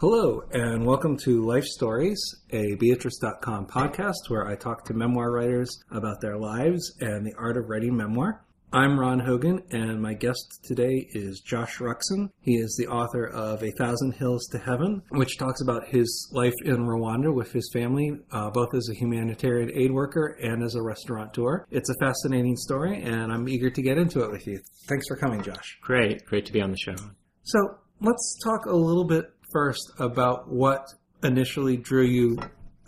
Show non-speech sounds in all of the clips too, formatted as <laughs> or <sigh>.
Hello, and welcome to Life Stories, a Beatrice.com podcast where I talk to memoir writers about their lives and the art of writing memoir. I'm Ron Hogan, and my guest today is Josh Ruxin. He is the author of A Thousand Hills to Heaven, which talks about his life in Rwanda with his family, uh, both as a humanitarian aid worker and as a restaurateur. It's a fascinating story, and I'm eager to get into it with you. Thanks for coming, Josh. Great, great to be on the show. So let's talk a little bit first about what initially drew you,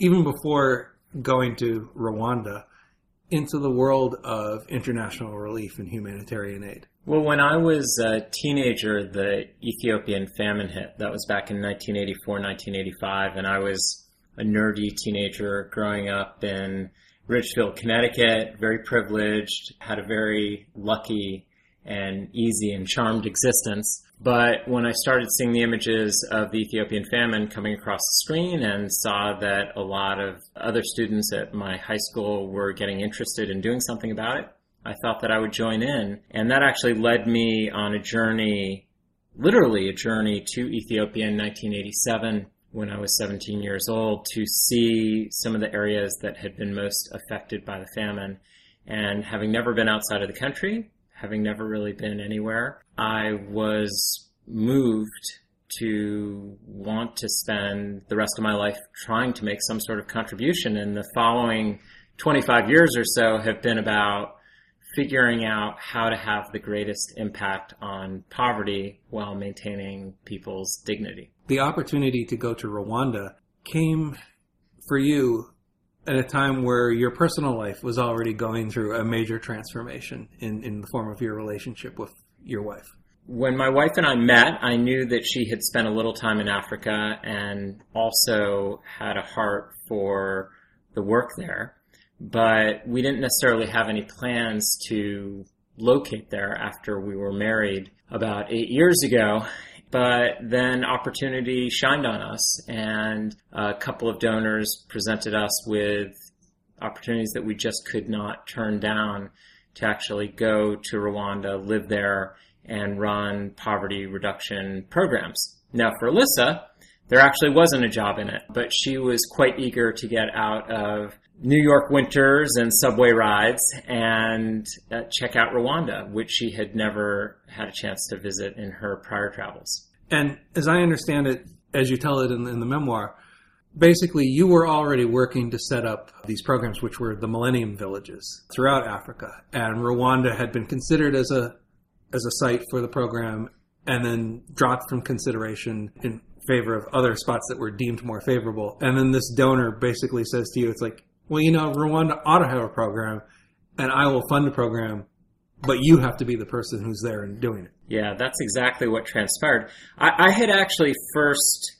even before going to Rwanda, into the world of international relief and humanitarian aid? Well, when I was a teenager, the Ethiopian famine hit. That was back in 1984, 1985, and I was a nerdy teenager growing up in Ridgefield, Connecticut, very privileged, had a very lucky and easy and charmed existence. But when I started seeing the images of the Ethiopian famine coming across the screen and saw that a lot of other students at my high school were getting interested in doing something about it, I thought that I would join in. And that actually led me on a journey, literally a journey to Ethiopia in 1987 when I was 17 years old to see some of the areas that had been most affected by the famine. And having never been outside of the country, having never really been anywhere, I was moved to want to spend the rest of my life trying to make some sort of contribution. And the following 25 years or so have been about figuring out how to have the greatest impact on poverty while maintaining people's dignity. The opportunity to go to Rwanda came for you at a time where your personal life was already going through a major transformation in, in the form of your relationship with your wife. When my wife and I met, I knew that she had spent a little time in Africa and also had a heart for the work there. But we didn't necessarily have any plans to locate there after we were married about eight years ago but then opportunity shined on us and a couple of donors presented us with opportunities that we just could not turn down to actually go to Rwanda, live there, and run poverty reduction programs. Now, for Alyssa, there actually wasn't a job in it, but she was quite eager to get out of New York winters and subway rides and uh, check out Rwanda, which she had never had a chance to visit in her prior travels. And as I understand it, as you tell it in, in the memoir, basically you were already working to set up these programs, which were the Millennium Villages throughout Africa, and Rwanda had been considered as a as a site for the program, and then dropped from consideration in favor of other spots that were deemed more favorable. And then this donor basically says to you, it's like, well, you know, Rwanda ought to have a program, and I will fund the program, but you have to be the person who's there and doing it. Yeah, that's exactly what transpired. I, I had actually first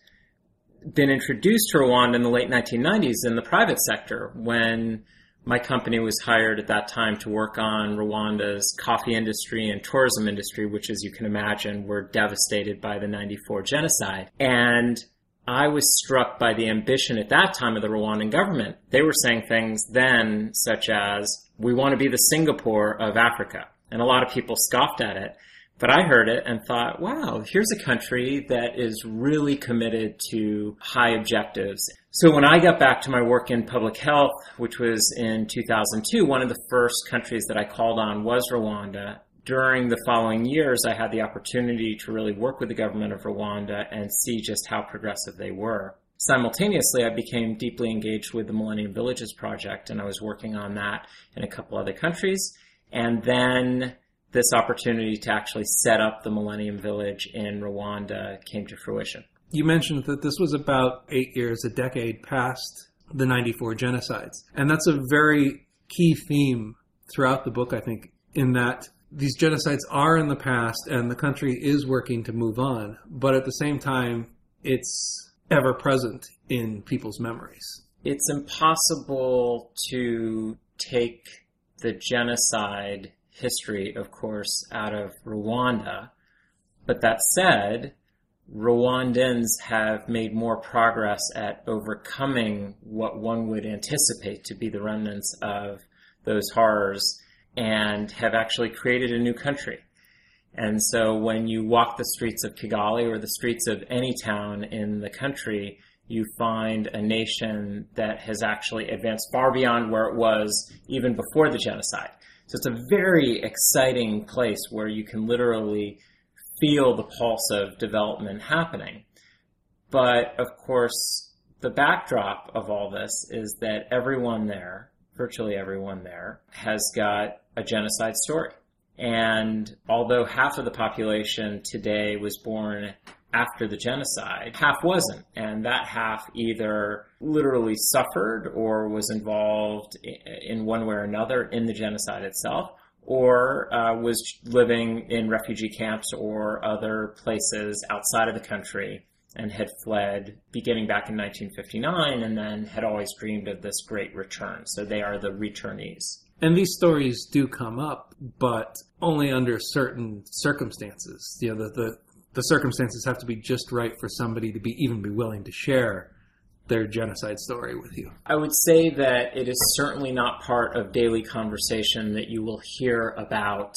been introduced to Rwanda in the late 1990s in the private sector when my company was hired at that time to work on Rwanda's coffee industry and tourism industry, which, as you can imagine, were devastated by the 94 genocide. And I was struck by the ambition at that time of the Rwandan government. They were saying things then, such as, we want to be the Singapore of Africa. And a lot of people scoffed at it. But I heard it and thought, wow, here's a country that is really committed to high objectives. So when I got back to my work in public health, which was in 2002, one of the first countries that I called on was Rwanda during the following years, I had the opportunity to really work with the government of Rwanda and see just how progressive they were. Simultaneously, I became deeply engaged with the Millennium Villages Project, and I was working on that in a couple other countries. And then this opportunity to actually set up the Millennium Village in Rwanda came to fruition. You mentioned that this was about eight years, a decade past the 94 genocides. And that's a very key theme throughout the book, I think, in that these genocides are in the past and the country is working to move on, but at the same time, it's ever present in people's memories. It's impossible to take the genocide history, of course, out of Rwanda. But that said, Rwandans have made more progress at overcoming what one would anticipate to be the remnants of those horrors and have actually created a new country. And so when you walk the streets of Kigali or the streets of any town in the country, you find a nation that has actually advanced far beyond where it was even before the genocide. So it's a very exciting place where you can literally feel the pulse of development happening. But of course, the backdrop of all this is that everyone there, virtually everyone there, has got a genocide story. And although half of the population today was born after the genocide, half wasn't. And that half either literally suffered or was involved in one way or another in the genocide itself, or uh, was living in refugee camps or other places outside of the country and had fled beginning back in 1959 and then had always dreamed of this great return. So they are the returnees. And these stories do come up, but only under certain circumstances. You know, the, the, the circumstances have to be just right for somebody to be even be willing to share their genocide story with you. I would say that it is certainly not part of daily conversation that you will hear about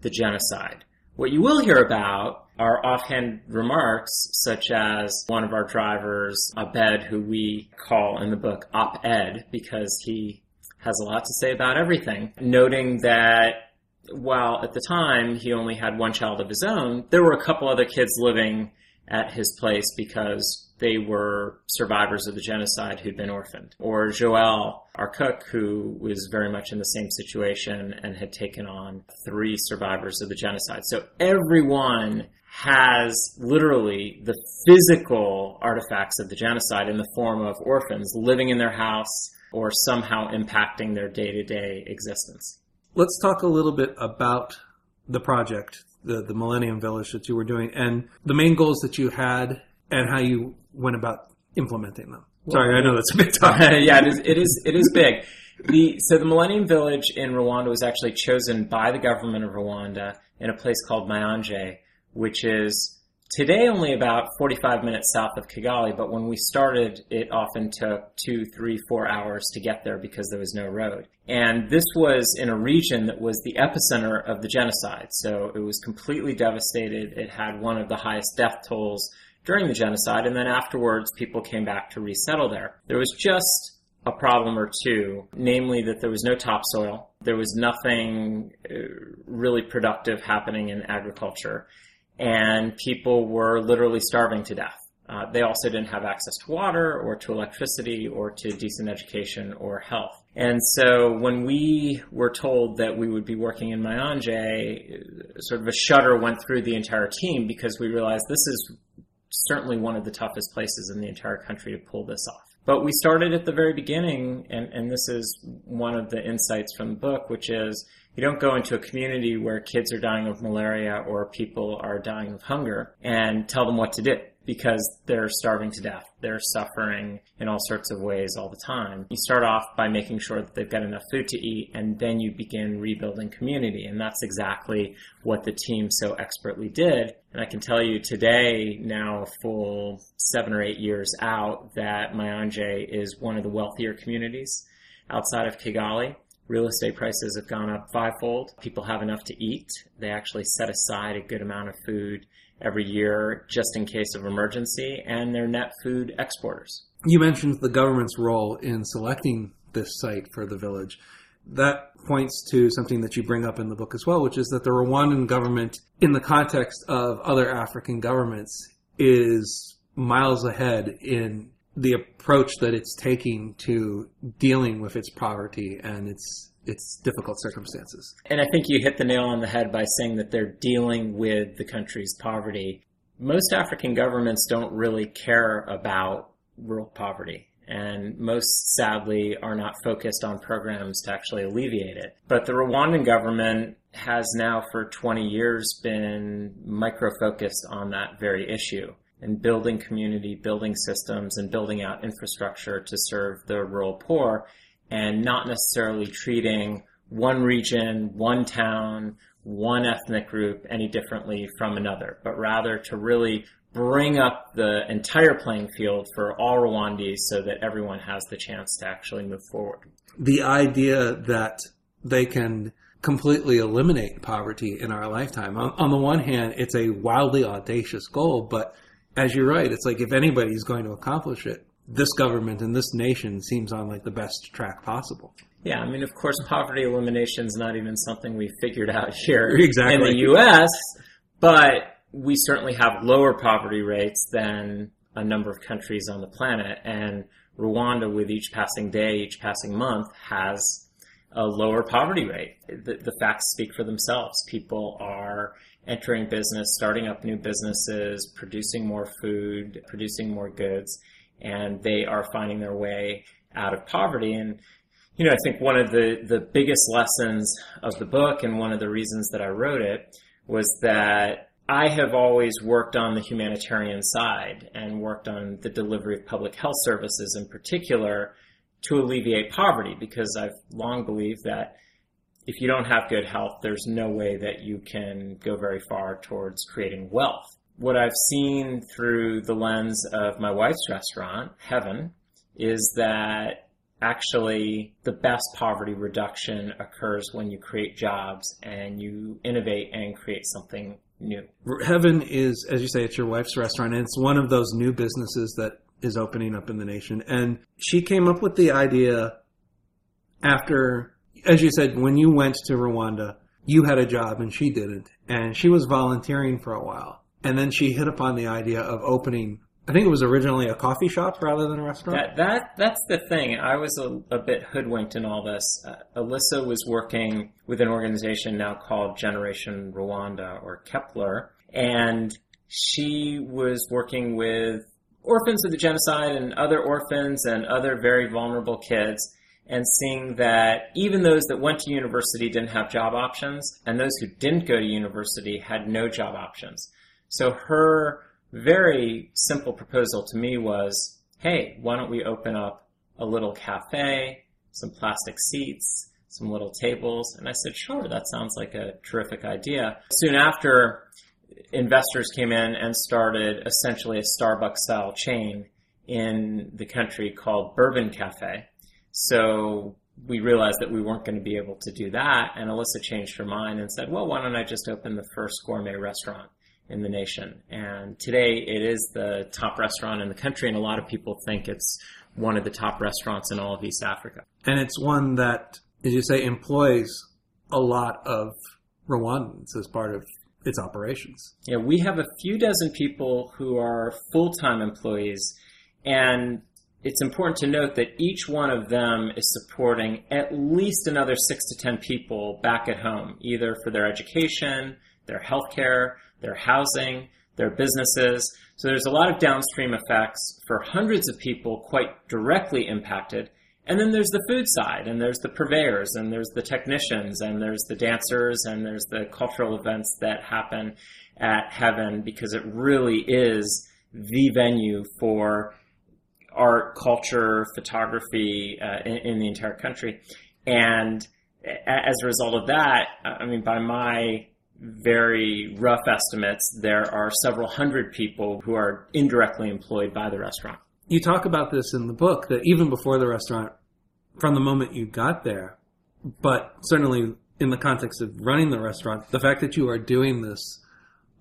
the genocide. What you will hear about are offhand remarks, such as one of our drivers, Abed, who we call in the book Op Ed, because he has a lot to say about everything, noting that while at the time he only had one child of his own, there were a couple other kids living at his place because they were survivors of the genocide who'd been orphaned. Or Joel, our cook, who was very much in the same situation and had taken on three survivors of the genocide. So everyone has literally the physical artifacts of the genocide in the form of orphans living in their house or somehow impacting their day to day existence. Let's talk a little bit about the project, the, the Millennium Village that you were doing, and the main goals that you had and how you went about implementing them. Sorry, I know that's a big <laughs> topic. yeah, it is, it is. It is big. The, so the Millennium Village in Rwanda was actually chosen by the government of Rwanda in a place called Mayange, which is today only about 45 minutes south of Kigali, but when we started, it often took two, three, four hours to get there because there was no road. And this was in a region that was the epicenter of the genocide. So it was completely devastated. It had one of the highest death tolls during the genocide, and then afterwards, people came back to resettle there. There was just a problem or two, namely that there was no topsoil. There was nothing uh, really productive happening in agriculture and people were literally starving to death. Uh, they also didn't have access to water or to electricity or to decent education or health. And so when we were told that we would be working in Mayange, sort of a shudder went through the entire team because we realized this is certainly one of the toughest places in the entire country to pull this off. But we started at the very beginning, and, and this is one of the insights from the book, which is you don't go into a community where kids are dying of malaria or people are dying of hunger and tell them what to do because they're starving to death. They're suffering in all sorts of ways all the time. You start off by making sure that they've got enough food to eat and then you begin rebuilding community. And that's exactly what the team so expertly did. And I can tell you today, now a full seven or eight years out, that Mayange is one of the wealthier communities outside of Kigali. Real estate prices have gone up fivefold. People have enough to eat. They actually set aside a good amount of food every year just in case of emergency, and they're net food exporters. You mentioned the government's role in selecting this site for the village. That points to something that you bring up in the book as well, which is that the Rwandan government, in the context of other African governments, is miles ahead in the approach that it's taking to dealing with its poverty and its its difficult circumstances. And I think you hit the nail on the head by saying that they're dealing with the country's poverty. Most African governments don't really care about rural poverty. And most sadly are not focused on programs to actually alleviate it. But the Rwandan government has now for 20 years been micro focused on that very issue and building community, building systems, and building out infrastructure to serve the rural poor, and not necessarily treating one region, one town, one ethnic group any differently from another, but rather to really bring up the entire playing field for all Rwandese so that everyone has the chance to actually move forward. The idea that they can completely eliminate poverty in our lifetime. On, on the one hand, it's a wildly audacious goal, but as you're right, it's like if anybody's going to accomplish it, this government and this nation seems on like the best track possible. Yeah, I mean, of course, poverty elimination is not even something we figured out <laughs> here Exactly. in the U.S., but we certainly have lower poverty rates than a number of countries on the planet. And Rwanda, with each passing day, each passing month, has a lower poverty rate. The, the facts speak for themselves. People are entering business, starting up new businesses, producing more food, producing more goods, and they are finding their way out of poverty. And you know, I think one of the, the biggest lessons of the book and one of the reasons that I wrote it was that I have always worked on the humanitarian side and worked on the delivery of public health services in particular to alleviate poverty because I've long believed that if you don't have good health, there's no way that you can go very far towards creating wealth. What I've seen through the lens of my wife's restaurant, Heaven, is that actually the best poverty reduction occurs when you create jobs and you innovate and create something new. Heaven is, as you say, it's your wife's restaurant, and it's one of those new businesses that is opening up in the nation. And she came up with the idea after, as you said, when you went to Rwanda, you had a job and she didn't, and she was volunteering for a while. And then she hit upon the idea of opening I think it was originally a coffee shop rather than a restaurant. That that that's the thing. I was a, a bit hoodwinked in all this. Uh, Alyssa was working with an organization now called Generation Rwanda or Kepler, and she was working with orphans of the genocide and other orphans and other very vulnerable kids and seeing that even those that went to university didn't have job options and those who didn't go to university had no job options. So her very simple proposal to me was, hey, why don't we open up a little cafe, some plastic seats, some little tables? And I said, sure, that sounds like a terrific idea. Soon after, investors came in and started essentially a Starbucks style chain in the country called Bourbon Cafe. So we realized that we weren't going to be able to do that. And Alyssa changed her mind and said, well, why don't I just open the first gourmet restaurant in the nation. And today it is the top restaurant in the country, and a lot of people think it's one of the top restaurants in all of East Africa. And it's one that, as you say, employs a lot of Rwandans as part of its operations. Yeah, we have a few dozen people who are full time employees, and it's important to note that each one of them is supporting at least another six to ten people back at home, either for their education, their healthcare, their housing, their businesses. So there's a lot of downstream effects for hundreds of people quite directly impacted. And then there's the food side, and there's the purveyors, and there's the technicians, and there's the dancers, and there's the cultural events that happen at Heaven because it really is the venue for art, culture, photography uh, in, in, the entire country. And as a result of that, I mean, by my very rough estimates, there are several hundred people who are indirectly employed by the restaurant. You talk about this in the book that even before the restaurant, from the moment you got there, but certainly in the context of running the restaurant, the fact that you are doing this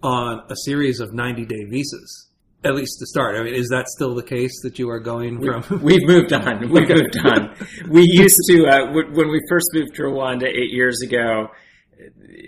on a series of 90 day visas, at least to start. I mean, is that still the case that you are going from? <laughs> We, have moved on. We've moved on. We used to, uh, when we first moved to Rwanda eight years ago,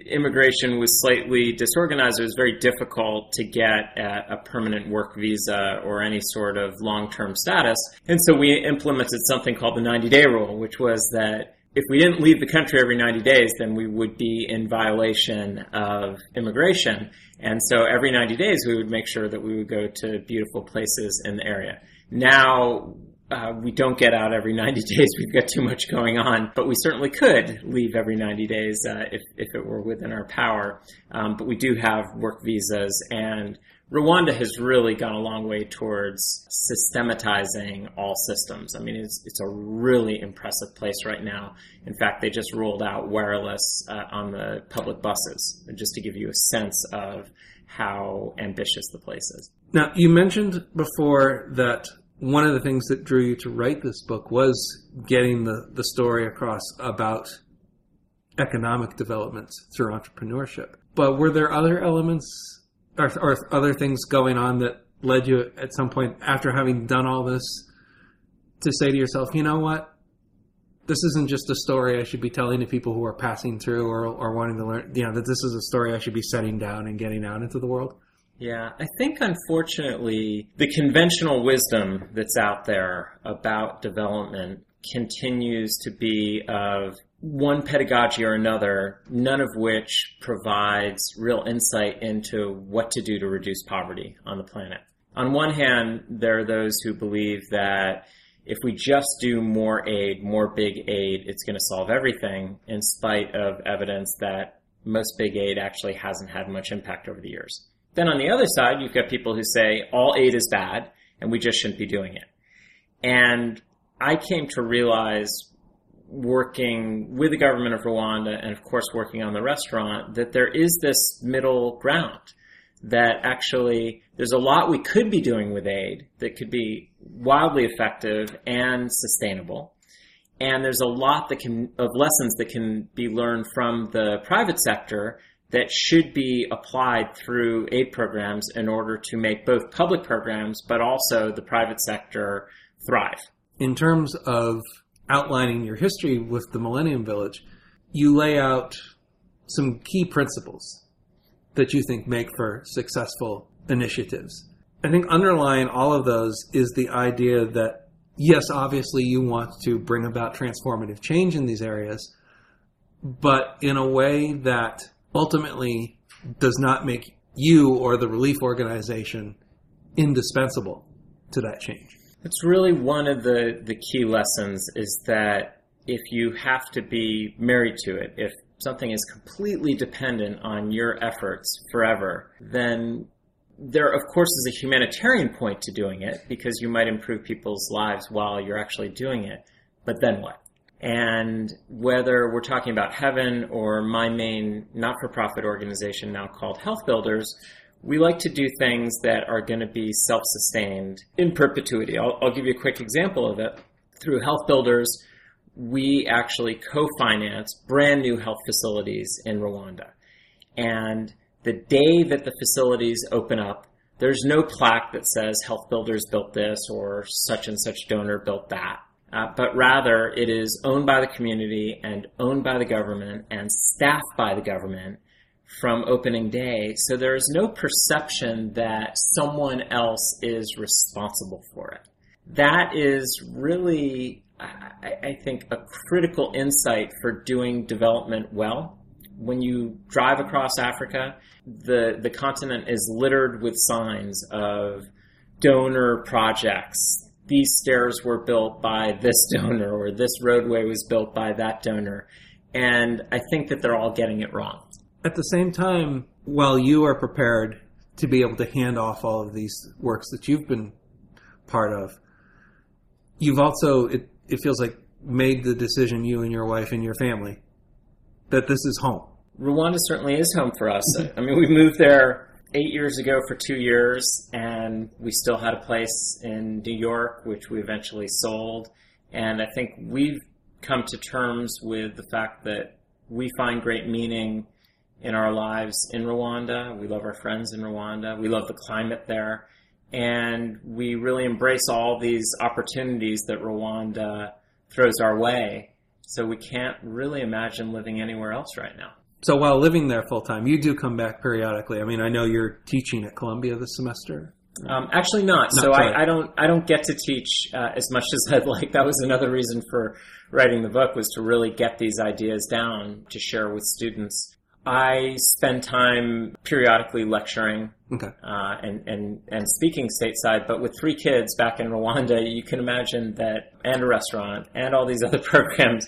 immigration was slightly disorganized. It was very difficult to get a, permanent work visa or any sort of long term status. And so we implemented something called the 90 day rule, which was that if we didn't leave the country every 90 days, then we would be in violation of immigration. And so every 90 days, we would make sure that we would go to beautiful places in the area. Now uh, we don't get out every 90 <laughs> days. We've got too much going on, but we certainly could leave every 90 days uh, if, if it were within our power. Um, but we do have work visas, and Rwanda has really gone a long way towards systematizing all systems. I mean, it's, it's a really impressive place right now. In fact, they just rolled out wireless uh, on the public buses, just to give you a sense of how ambitious the place is. Now, you mentioned before that one of the things that drew you to write this book was getting the, the story across about economic developments through entrepreneurship. But were there other elements or, or other things going on that led you at some point after having done all this to say to yourself, you know what? This isn't just a story I should be telling to people who are passing through or, or wanting to learn, you know, that this is a story I should be setting down and getting out into the world? Yeah, I think unfortunately the conventional wisdom that's out there about development continues to be of one pedagogy or another, none of which provides real insight into what to do to reduce poverty on the planet. On one hand, there are those who believe that if we just do more aid, more big aid, it's going to solve everything, in spite of evidence that most big aid actually hasn't had much impact over the years. Then on the other side, you've got people who say all aid is bad and we just shouldn't be doing it. And I came to realize working with the government of Rwanda and of course working on the restaurant that there is this middle ground that actually there's a lot we could be doing with aid that could be wildly effective and sustainable. And there's a lot that can, of lessons that can be learned from the private sector that should be applied through aid programs in order to make both public programs but also the private sector thrive. In terms of outlining your history with the Millennium Village, you lay out some key principles that you think make for successful initiatives. I think underlying all of those is the idea that, yes, obviously you want to bring about transformative change in these areas, but in a way that ultimately does not make you or the relief organization indispensable to that change. It's really one of the, the key lessons is that if you have to be married to it, if something is completely dependent on your efforts forever, then there, of course, is a humanitarian point to doing it because you might improve people's lives while you're actually doing it. But then what? And whether we're talking about Heaven or my main not for profit organization now called Health Builders, we like to do things that are going to be self sustained in perpetuity. I'll, I'll, give you a quick example of it. Through Health Builders, we actually co finance brand new health facilities in Rwanda. And the day that the facilities open up, there's no plaque that says Health Builders built this or such and such donor built that uh, but rather it is owned by the community and owned by the government and staffed by the government from opening day. So there is no perception that someone else is responsible for it. That is really, I, I think, a critical insight for doing development well. When you drive across Africa, the, the continent is littered with signs of donor projects these stairs were built by this <laughs> donor or this roadway was built by that donor. And I think that they're all getting it wrong. At the same time, while you are prepared to be able to hand off all of these works that you've been part of, you've also, it, it feels like, made the decision, you and your wife and your family, that this is home. Rwanda certainly is home for us. I mean, we moved there eight years ago for two years, and we still had a place in New York, which we eventually sold. And I think we've come to terms with the fact that we find great meaning in our lives in Rwanda. We love our friends in Rwanda. We love the climate there. And we really embrace all these opportunities that Rwanda throws our way. So we can't really imagine living anywhere else right now. So while living there full time, you do come back periodically. I mean, I know you're teaching at Columbia this semester. Um, actually, not. not so I, I, don't. I don't get to teach uh, as much <laughs> as I'd like. That was another reason for writing the book was to really get these ideas down to share with students. I spend time periodically lecturing okay. uh, and, and, and speaking stateside, but with three kids back in Rwanda, you can imagine that, and a restaurant, and all these <laughs> other programs,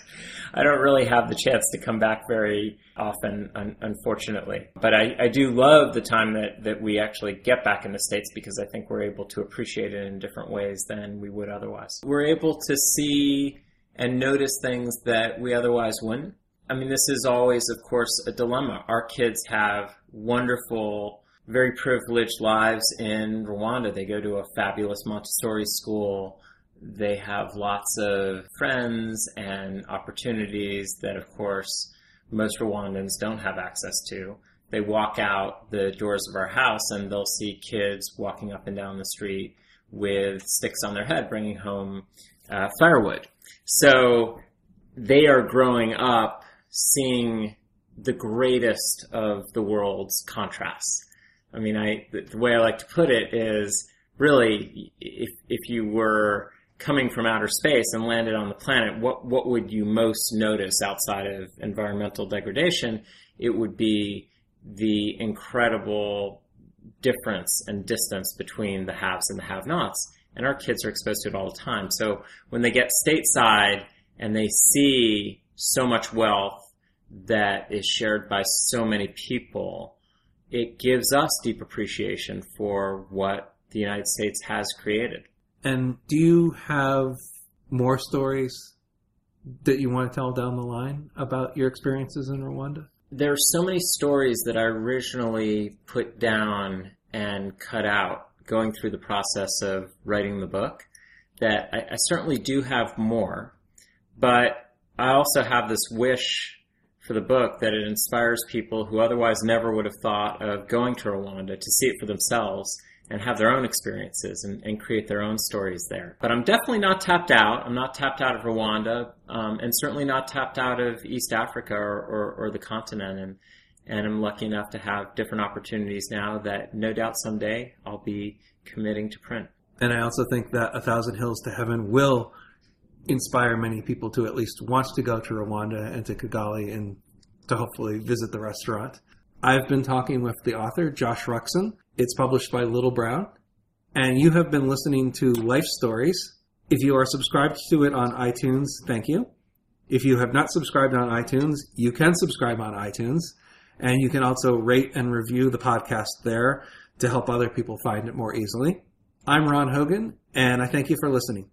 I don't really have the chance to come back very often, un- unfortunately. But I, I do love the time that, that we actually get back in the States because I think we're able to appreciate it in different ways than we would otherwise. We're able to see and notice things that we otherwise wouldn't I mean, this is always, of course, a dilemma. Our kids have wonderful, very privileged lives in Rwanda. They go to a fabulous Montessori school. They have lots of friends and opportunities that, of course, most Rwandans don't have access to. They walk out the doors of our house and they'll see kids walking up and down the street with sticks on their head bringing home uh, firewood. So they are growing up seeing the greatest of the world's contrasts. I mean, I the way I like to put it is really if if you were coming from outer space and landed on the planet, what what would you most notice outside of environmental degradation? It would be the incredible difference and distance between the haves and the have-nots. And our kids are exposed to it all the time. So when they get stateside and they see so much wealth that is shared by so many people, it gives us deep appreciation for what the United States has created. And do you have more stories that you want to tell down the line about your experiences in Rwanda? There are so many stories that I originally put down and cut out going through the process of writing the book that I, I certainly do have more, but I also have this wish for the book that it inspires people who otherwise never would have thought of going to Rwanda to see it for themselves and have their own experiences and, and create their own stories there. But I'm definitely not tapped out. I'm not tapped out of Rwanda, um, and certainly not tapped out of East Africa or, or, or the continent. And and I'm lucky enough to have different opportunities now that no doubt someday I'll be committing to print. And I also think that A Thousand Hills to Heaven will inspire many people to at least want to go to Rwanda and to Kigali and to hopefully visit the restaurant. I've been talking with the author, Josh Ruxin. It's published by Little Brown. And you have been listening to Life Stories. If you are subscribed to it on iTunes, thank you. If you have not subscribed on iTunes, you can subscribe on iTunes. And you can also rate and review the podcast there to help other people find it more easily. I'm Ron Hogan, and I thank you for listening.